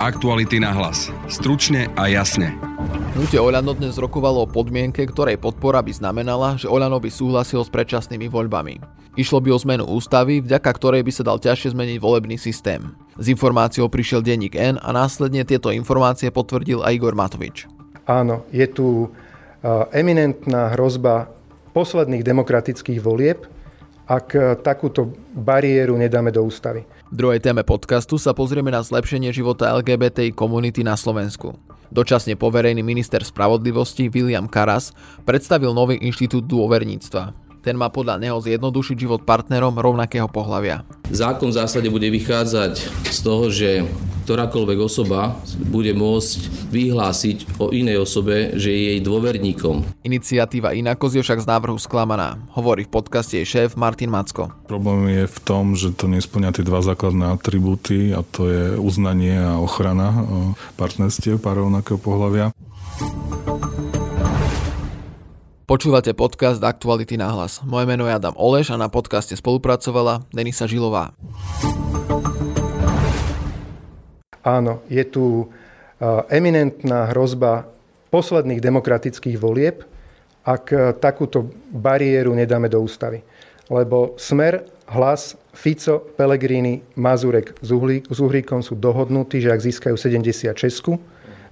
Aktuality na hlas. Stručne a jasne. Hnutie Oľano dnes rokovalo o podmienke, ktorej podpora by znamenala, že Oľano by súhlasil s predčasnými voľbami. Išlo by o zmenu ústavy, vďaka ktorej by sa dal ťažšie zmeniť volebný systém. S informáciou prišiel denník N a následne tieto informácie potvrdil aj Igor Matovič. Áno, je tu eminentná hrozba posledných demokratických volieb, ak takúto bariéru nedáme do ústavy. V druhej téme podcastu sa pozrieme na zlepšenie života LGBTI komunity na Slovensku. Dočasne poverený minister spravodlivosti William Karas predstavil nový inštitút dôverníctva. Ten má podľa neho zjednodušiť život partnerom rovnakého pohľavia. Zákon v zásade bude vychádzať z toho, že ktorákoľvek osoba bude môcť vyhlásiť o inej osobe, že je jej dôverníkom. Iniciatíva Inakos je však z návrhu sklamaná, hovorí v podcaste jej šéf Martin Macko. Problém je v tom, že to nesplňa tie dva základné atribúty a to je uznanie a ochrana partnerstiev pár rovnakého pohľavia. Počúvate podcast Aktuality na hlas. Moje meno je Adam Oleš a na podcaste spolupracovala Denisa Žilová. Áno, je tu eminentná hrozba posledných demokratických volieb, ak takúto bariéru nedáme do ústavy. Lebo Smer, Hlas, Fico, Pelegrini, Mazurek s Uhríkom sú dohodnutí, že ak získajú 76,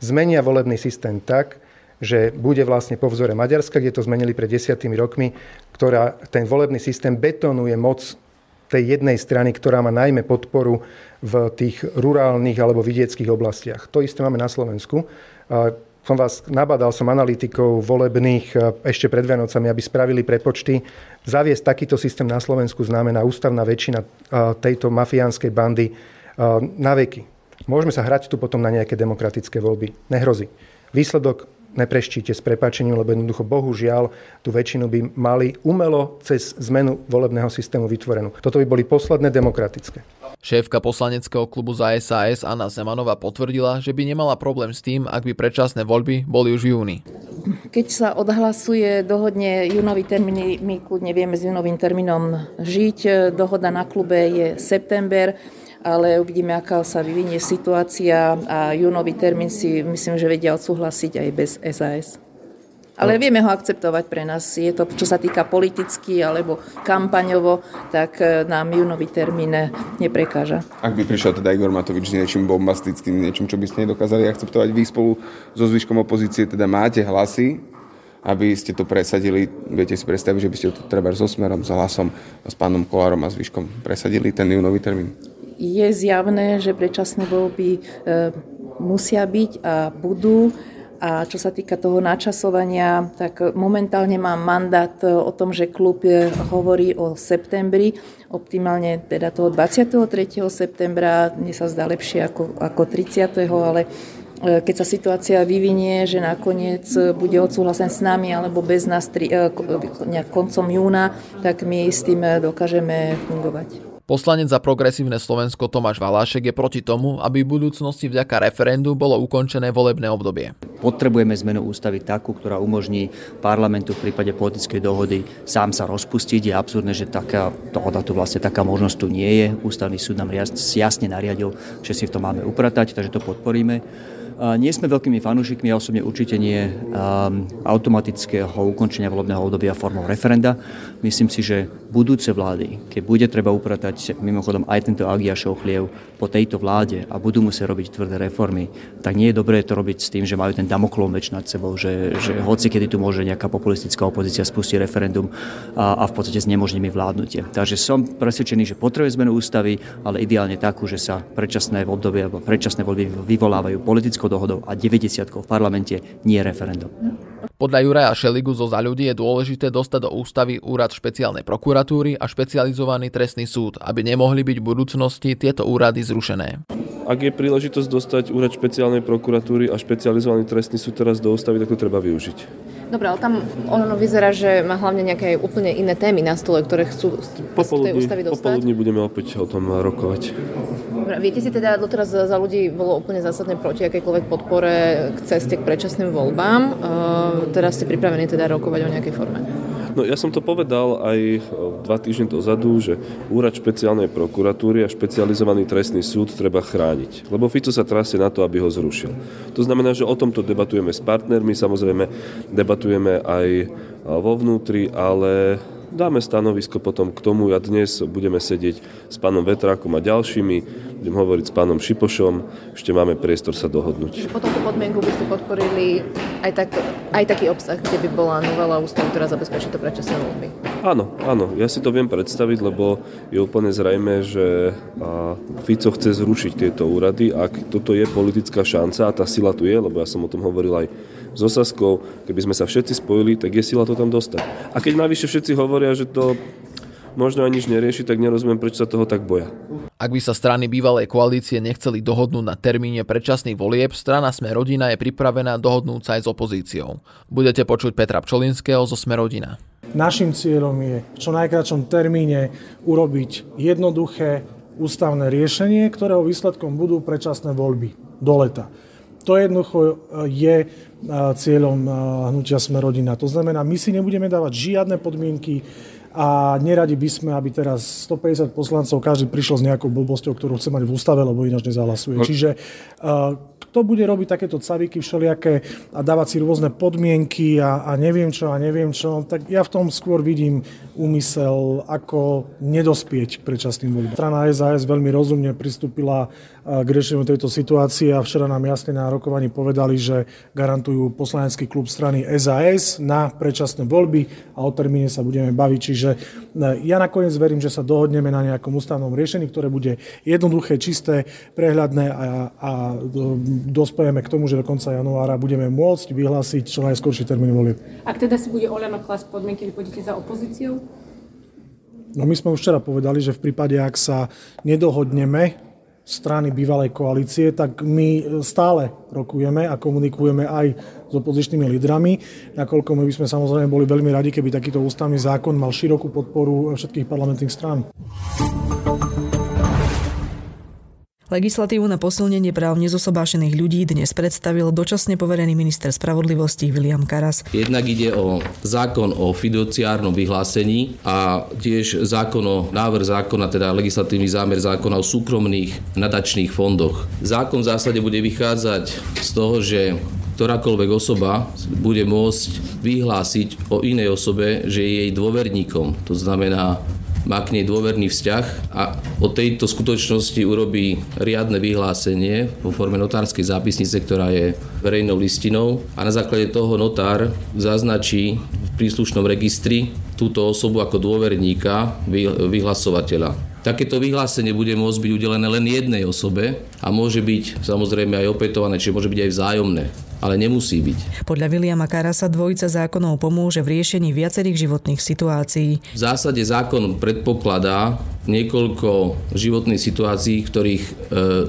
zmenia volebný systém tak, že bude vlastne po vzore Maďarska, kde to zmenili pred desiatými rokmi, ktorá ten volebný systém betonuje moc tej jednej strany, ktorá má najmä podporu v tých rurálnych alebo vidieckých oblastiach. To isté máme na Slovensku. Som vás nabadal som analytikov volebných ešte pred Vianocami, aby spravili prepočty. Zaviesť takýto systém na Slovensku znamená ústavná väčšina tejto mafiánskej bandy na veky. Môžeme sa hrať tu potom na nejaké demokratické voľby. Nehrozí. Výsledok nepreštíte s prepačením, lebo jednoducho bohužiaľ tú väčšinu by mali umelo cez zmenu volebného systému vytvorenú. Toto by boli posledné demokratické. Šéfka poslaneckého klubu za SAS Anna Zemanová potvrdila, že by nemala problém s tým, ak by predčasné voľby boli už v júni. Keď sa odhlasuje dohodne júnový termín, my kľudne vieme s júnovým termínom žiť. Dohoda na klube je september ale uvidíme, aká sa vyvinie situácia a júnový termín si myslím, že vedia odsúhlasiť aj bez SAS. Ale no. vieme ho akceptovať pre nás. Je to, čo sa týka politicky alebo kampaňovo, tak e, nám júnový termín neprekáža. Ak by prišiel teda Igor Matovič s niečím bombastickým, niečím, čo by ste nedokázali akceptovať, vy spolu so zvyškom opozície teda máte hlasy, aby ste to presadili, viete si predstaviť, že by ste to treba so Smerom, s Hlasom, s pánom Kolárom a zvyškom presadili ten júnový termín? Je zjavné, že predčasné voľby e, musia byť a budú. A čo sa týka toho načasovania, tak momentálne mám mandát e, o tom, že klub e, hovorí o septembri, optimálne teda toho 23. septembra, mne sa zdá lepšie ako, ako 30. ale keď sa situácia vyvinie, že nakoniec bude odsúhlasen s nami alebo bez nás tri, koncom júna, tak my s tým dokážeme fungovať. Poslanec za progresívne Slovensko Tomáš Valášek je proti tomu, aby v budúcnosti vďaka referendu bolo ukončené volebné obdobie. Potrebujeme zmenu ústavy takú, ktorá umožní parlamentu v prípade politickej dohody sám sa rozpustiť. Je absurdné, že taká dohoda tu vlastne taká možnosť tu nie je. Ústavný súd nám jasne nariadil, že si v tom máme upratať, takže to podporíme. Nie sme veľkými fanúšikmi, ja osobne určite nie automatického ukončenia volebného obdobia formou referenda. Myslím si, že budúce vlády, keď bude treba upratať mimochodom aj tento Agiašov chliev po tejto vláde a budú musieť robiť tvrdé reformy, tak nie je dobré to robiť s tým, že majú ten damoklov meč nad sebou, že, že hoci kedy tu môže nejaká populistická opozícia spustiť referendum a, a v podstate znemožní mi vládnutie. Takže som presvedčený, že potrebuje zmenu ústavy, ale ideálne takú, že sa predčasné obdobie alebo predčasné voľby vyvolávajú politickou dohodou a 90 v parlamente, nie referendum. Podľa Juraja Šeligu zo za ľudí je dôležité dostať do ústavy úrad špeciálnej prokuratúry a špecializovaný trestný súd, aby nemohli byť v budúcnosti tieto úrady zrušené. Ak je príležitosť dostať úrad špeciálnej prokuratúry a špecializovaný trestný súd teraz do ústavy, tak to treba využiť. Dobre, ale tam ono vyzerá, že má hlavne nejaké úplne iné témy na stole, ktoré chcú popoludní, z tej ústavy dostať. Popoludní budeme opäť o tom rokovať. Dobre, viete si teda, doteraz za ľudí bolo úplne zásadne proti akejkoľvek podpore k ceste k predčasným voľbám. Uh, teraz ste pripravení teda rokovať o nejakej forme? No ja som to povedal aj dva týždne dozadu, že úrad špeciálnej prokuratúry a špecializovaný trestný súd treba chrániť. Lebo Fico sa trasie na to, aby ho zrušil. To znamená, že o tomto debatujeme s partnermi, samozrejme debatujeme aj vo vnútri, ale dáme stanovisko potom k tomu. Ja dnes budeme sedieť s pánom Vetrákom a ďalšími, budem hovoriť s pánom Šipošom, ešte máme priestor sa dohodnúť. Po tomto podmienku by ste podporili aj, tak, aj taký obsah, kde by bola novela ústavy, ktorá zabezpečí to predčasné voľby? Áno, áno, ja si to viem predstaviť, lebo je úplne zrejme, že Fico chce zrušiť tieto úrady. Ak toto je politická šanca a tá sila tu je, lebo ja som o tom hovoril aj s Osaskou, keby sme sa všetci spojili, tak je sila to tam dostať. A keď navyše všetci hovoria, že to možno aj nič nerieši, tak nerozumiem, prečo sa toho tak boja. Ak by sa strany bývalej koalície nechceli dohodnúť na termíne predčasných volieb, strana Sme rodina je pripravená dohodnúť sa aj s opozíciou. Budete počuť Petra Pčolinského zo Sme rodina. Našim cieľom je v čo najkračom termíne urobiť jednoduché ústavné riešenie, ktorého výsledkom budú predčasné voľby do leta. To jednoducho je cieľom hnutia Sme rodina. To znamená, my si nebudeme dávať žiadne podmienky a neradi by sme, aby teraz 150 poslancov každý prišiel s nejakou blbosťou, ktorú chce mať v ústave, lebo ináč nezahlasuje. No. Čiže kto bude robiť takéto caviky všelijaké a dávať si rôzne podmienky a, a neviem čo a neviem čo, tak ja v tom skôr vidím úmysel, ako nedospieť k predčasným voľbám. Strana SAS veľmi rozumne pristúpila k riešeniu tejto situácie a včera nám jasne na rokovaní povedali, že garantujú poslanecký klub strany SAS na predčasné voľby a o termíne sa budeme baviť. Čiže e, ja nakoniec verím, že sa dohodneme na nejakom ústavnom riešení, ktoré bude jednoduché, čisté, prehľadné a, a dospojeme k tomu, že do konca januára budeme môcť vyhlásiť čo najskorší termín volieb. Ak teda si bude Oľano klas podmienky, vy pôjdete za opozíciou? No my sme už včera povedali, že v prípade, ak sa nedohodneme strany bývalej koalície, tak my stále rokujeme a komunikujeme aj s opozičnými lídrami, nakoľko my by sme samozrejme boli veľmi radi, keby takýto ústavný zákon mal širokú podporu všetkých parlamentných strán. Legislatívu na posilnenie práv nezosobášených ľudí dnes predstavil dočasne poverený minister spravodlivosti William Karas. Jednak ide o zákon o fiduciárnom vyhlásení a tiež zákon o návrh zákona, teda legislatívny zámer zákona o súkromných nadačných fondoch. Zákon v zásade bude vychádzať z toho, že ktorákoľvek osoba bude môcť vyhlásiť o inej osobe, že je jej dôverníkom. To znamená, má k nej dôverný vzťah a o tejto skutočnosti urobí riadne vyhlásenie vo forme notárskej zápisnice, ktorá je verejnou listinou a na základe toho notár zaznačí v príslušnom registri túto osobu ako dôverníka vyhlasovateľa. Takéto vyhlásenie bude môcť byť udelené len jednej osobe a môže byť samozrejme aj opätované, čiže môže byť aj vzájomné ale nemusí byť. Podľa Williama Karasa dvojica zákonov pomôže v riešení viacerých životných situácií. V zásade zákon predpokladá niekoľko životných situácií, v ktorých e,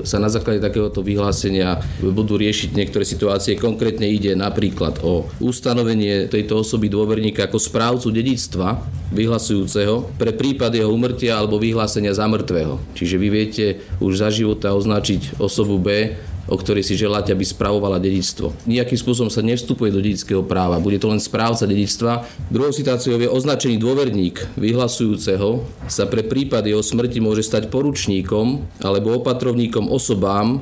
sa na základe takéhoto vyhlásenia budú riešiť niektoré situácie. Konkrétne ide napríklad o ustanovenie tejto osoby dôverníka ako správcu dedictva vyhlasujúceho pre prípad jeho umrtia alebo vyhlásenia za mŕtvého. Čiže vy viete už za života označiť osobu B o ktorej si želáte, aby spravovala dedičstvo. Nijakým spôsobom sa nevstupuje do dedického práva, bude to len správca dedičstva. Druhou situáciou je označený dôverník vyhlasujúceho sa pre prípad jeho smrti môže stať poručníkom alebo opatrovníkom osobám,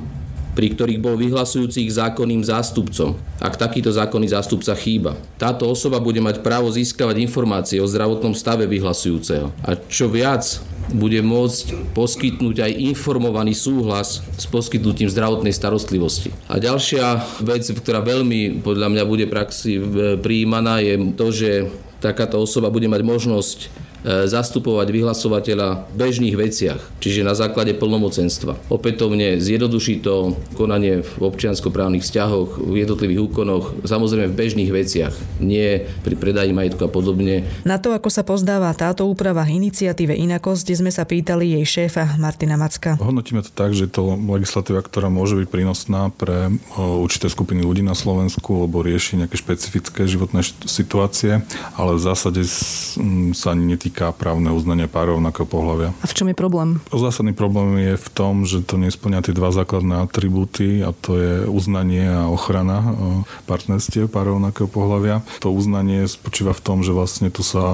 pri ktorých bol vyhlasujúcich zákonným zástupcom, ak takýto zákonný zástupca chýba. Táto osoba bude mať právo získavať informácie o zdravotnom stave vyhlasujúceho. A čo viac, bude môcť poskytnúť aj informovaný súhlas s poskytnutím zdravotnej starostlivosti. A ďalšia vec, ktorá veľmi podľa mňa bude praxi prijímaná, je to, že takáto osoba bude mať možnosť zastupovať vyhlasovateľa v bežných veciach, čiže na základe plnomocenstva. Opätovne zjednoduší to konanie v občianskoprávnych vzťahoch, v jednotlivých úkonoch, samozrejme v bežných veciach, nie pri predaji majetku a podobne. Na to, ako sa pozdáva táto úprava iniciatíve Inakosť, sme sa pýtali jej šéfa Martina Macka. Hodnotíme to tak, že je to legislatíva, ktorá môže byť prínosná pre určité skupiny ľudí na Slovensku, lebo rieši nejaké špecifické životné situácie, ale v zásade sa ani netýka týka právneho uznania párov rovnakého pohľavia. A v čom je problém? Zásadný problém je v tom, že to nesplňa tie dva základné atribúty a to je uznanie a ochrana partnerstiev párov rovnakého pohľavia. To uznanie spočíva v tom, že vlastne tu sa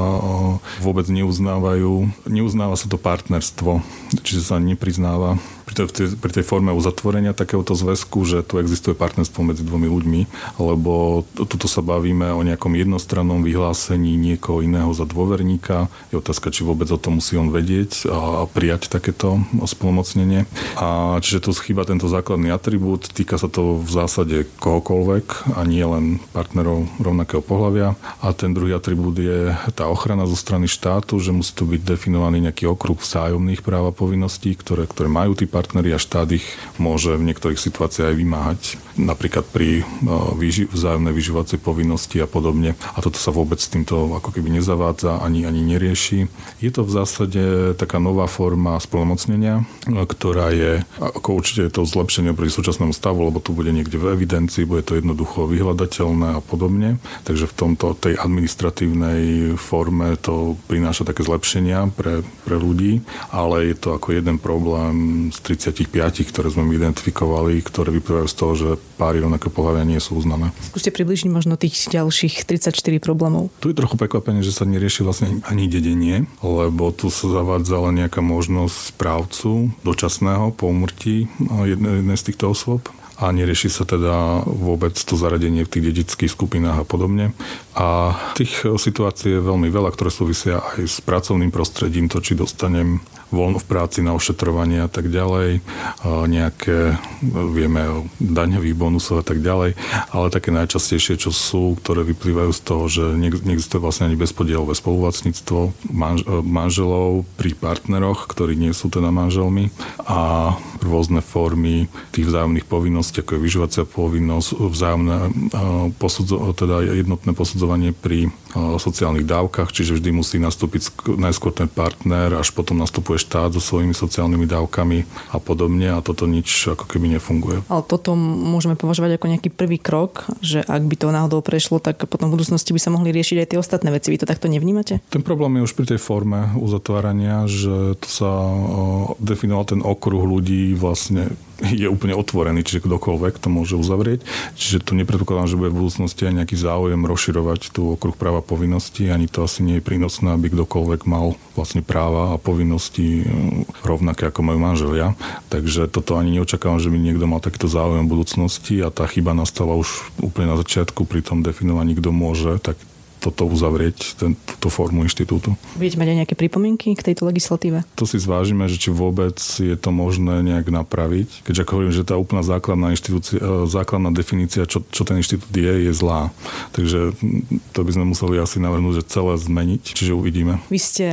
vôbec neuznávajú, neuznáva sa to partnerstvo, čiže sa nepriznáva pri tej, pri tej forme uzatvorenia takéhoto zväzku, že tu existuje partnerstvo medzi dvomi ľuďmi, lebo tuto sa bavíme o nejakom jednostrannom vyhlásení niekoho iného za dôverníka. Je otázka, či vôbec o tom musí on vedieť a prijať takéto spolomocnenie. A čiže tu schýba tento základný atribút, týka sa to v zásade kohokoľvek a nie len partnerov rovnakého pohľavia. A ten druhý atribút je tá ochrana zo strany štátu, že musí tu byť definovaný nejaký okruh vzájomných práv a povinností, ktoré, ktoré majú tí partneri a štát ich môže v niektorých situáciách aj vymáhať, napríklad pri e, vzájomnej vyžívacej povinnosti a podobne. A toto sa vôbec s týmto ako keby nezavádza ani, ani nerieši. Je to v zásade taká nová forma spolomocnenia, e, ktorá je, ako určite je to zlepšenie pri súčasnému stavu, lebo tu bude niekde v evidencii, bude to jednoducho vyhľadateľné a podobne. Takže v tomto tej administratívnej forme to prináša také zlepšenia pre, pre ľudí, ale je to ako jeden problém z 35, ktoré sme identifikovali, ktoré vyplývajú z toho, že páry rovnaké pohľavia nie sú uznané. Skúste približiť možno tých ďalších 34 problémov. Tu je trochu prekvapenie, že sa nerieši vlastne ani dedenie, lebo tu sa zavádzala nejaká možnosť správcu dočasného po umrtí jednej, jednej z týchto osôb a nerieši sa teda vôbec to zaradenie v tých dedických skupinách a podobne. A tých situácií je veľmi veľa, ktoré súvisia aj s pracovným prostredím, to či dostanem voľno v práci na ošetrovanie a tak ďalej, nejaké, vieme o daňových bonusoch a tak ďalej, ale také najčastejšie, čo sú, ktoré vyplývajú z toho, že neexistuje vlastne ani bezpodielové spoluvlastníctvo manželov pri partneroch, ktorí nie sú teda manželmi a rôzne formy tých vzájomných povinností, ako je vyžívacia povinnosť, vzájomné posudzo, teda jednotné posudzovanie pri sociálnych dávkach, čiže vždy musí nastúpiť najskôr ten partner, až potom nastupuje štát so svojimi sociálnymi dávkami a podobne a toto nič ako keby nefunguje. Ale toto môžeme považovať ako nejaký prvý krok, že ak by to náhodou prešlo, tak potom v budúcnosti by sa mohli riešiť aj tie ostatné veci. Vy to takto nevnímate? Ten problém je už pri tej forme uzatvárania, že to sa definoval ten okruh ľudí vlastne je úplne otvorený, čiže kdokoľvek to môže uzavrieť. Čiže to nepredpokladám, že bude v budúcnosti aj nejaký záujem rozširovať tú okruh práva povinností, ani to asi nie je prínosné, aby kdokoľvek mal vlastne práva a povinnosti e, rovnaké ako majú manželia. Takže toto ani neočakávam, že by niekto mal takýto záujem v budúcnosti a tá chyba nastala už úplne na začiatku pri tom definovaní, kto môže tak toto uzavrieť, ten, túto formu inštitútu. Budete mať aj nejaké pripomienky k tejto legislatíve? To si zvážime, že či vôbec je to možné nejak napraviť. Keďže ako hovorím, že tá úplná základná, e, základná definícia, čo, čo ten inštitút je, je zlá. Takže to by sme museli asi navrhnúť, že celé zmeniť, čiže uvidíme. Vy ste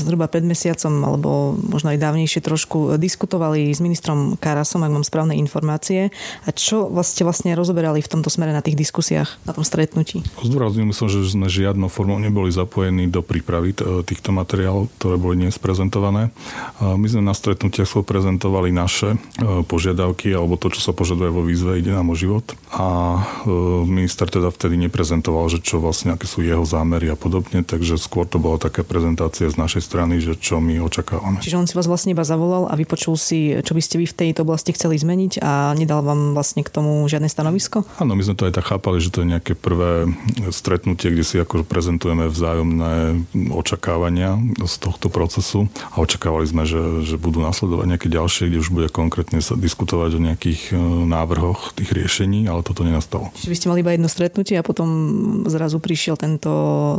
zhruba pred mesiacom, alebo možno aj dávnejšie trošku diskutovali s ministrom Karasom, ak mám správne informácie. A čo vlastne, vlastne rozoberali v tomto smere na tých diskusiách, na tom stretnutí? Zdôraznil som, že sme žiadnou formou neboli zapojení do prípravy týchto materiálov, ktoré boli dnes prezentované. My sme na stretnutiach prezentovali naše e, požiadavky alebo to, čo sa požaduje vo výzve Ide nám o život. A e, minister teda vtedy neprezentoval, že čo vlastne, aké sú jeho zámery a podobne, takže skôr to bola taká prezentácia z našej strany, že čo my očakávame. Čiže on si vás vlastne iba zavolal a vypočul si, čo by ste vy v tejto oblasti chceli zmeniť a nedal vám vlastne k tomu žiadne stanovisko? Áno, my sme to aj tak chápali, že to je nejaké prvé stretnutie, kde si ako prezentujeme vzájomné očakávania z tohto procesu a očakávali sme, že, že budú nasledovať nejaké ďalšie, kde už bude konkrétne sa diskutovať o nejakých e, návrhoch tých riešení, ale toto nenastalo. Čiže vy ste mali iba jedno stretnutie a potom zrazu prišiel tento,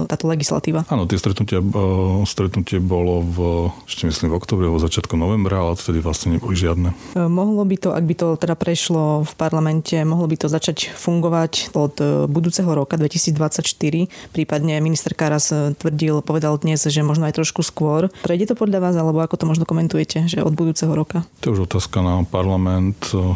táto legislatíva? Áno, tie stretnutia, e, stretnutie bolo v, ešte myslím v oktobri alebo začiatku novembra, ale vtedy vlastne neboli žiadne. E, mohlo by to, ak by to teda prešlo v parlamente, mohlo by to začať fungovať od budúceho roka 2024 prípadne minister Karas e, tvrdil, povedal dnes, že možno aj trošku skôr. Prejde to podľa vás, alebo ako to možno komentujete, že od budúceho roka? To je už otázka na parlament, e,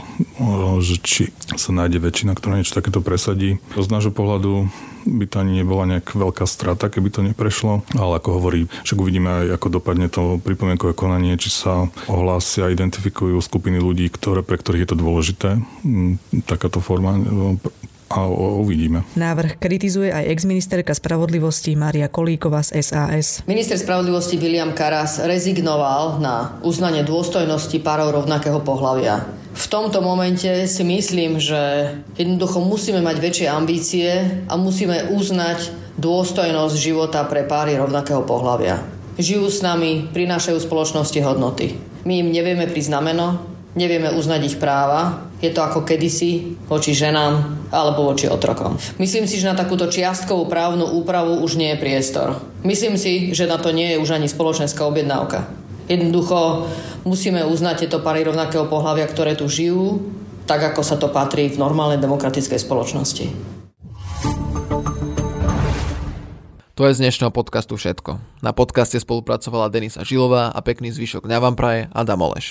že či sa nájde väčšina, ktorá niečo takéto presadí. Z nášho pohľadu by to ani nebola nejak veľká strata, keby to neprešlo. Ale ako hovorí, však uvidíme aj, ako dopadne to pripomienkové konanie, či sa ohlásia, identifikujú skupiny ľudí, ktoré, pre ktorých je to dôležité. Mm, takáto forma a uvidíme. Návrh kritizuje aj exministerka spravodlivosti Maria Kolíková z SAS. Minister spravodlivosti William Karas rezignoval na uznanie dôstojnosti párov rovnakého pohľavia. V tomto momente si myslím, že jednoducho musíme mať väčšie ambície a musíme uznať dôstojnosť života pre páry rovnakého pohľavia. Žijú s nami, prinášajú spoločnosti hodnoty. My im nevieme priznameno, nevieme uznať ich práva. Je to ako kedysi voči ženám alebo voči otrokom. Myslím si, že na takúto čiastkovú právnu úpravu už nie je priestor. Myslím si, že na to nie je už ani spoločenská objednávka. Jednoducho musíme uznať tieto pary rovnakého pohľavia, ktoré tu žijú, tak ako sa to patrí v normálnej demokratickej spoločnosti. To je z dnešného podcastu všetko. Na podcaste spolupracovala Denisa Žilová a pekný zvyšok dňa vám praje Adam Oleš.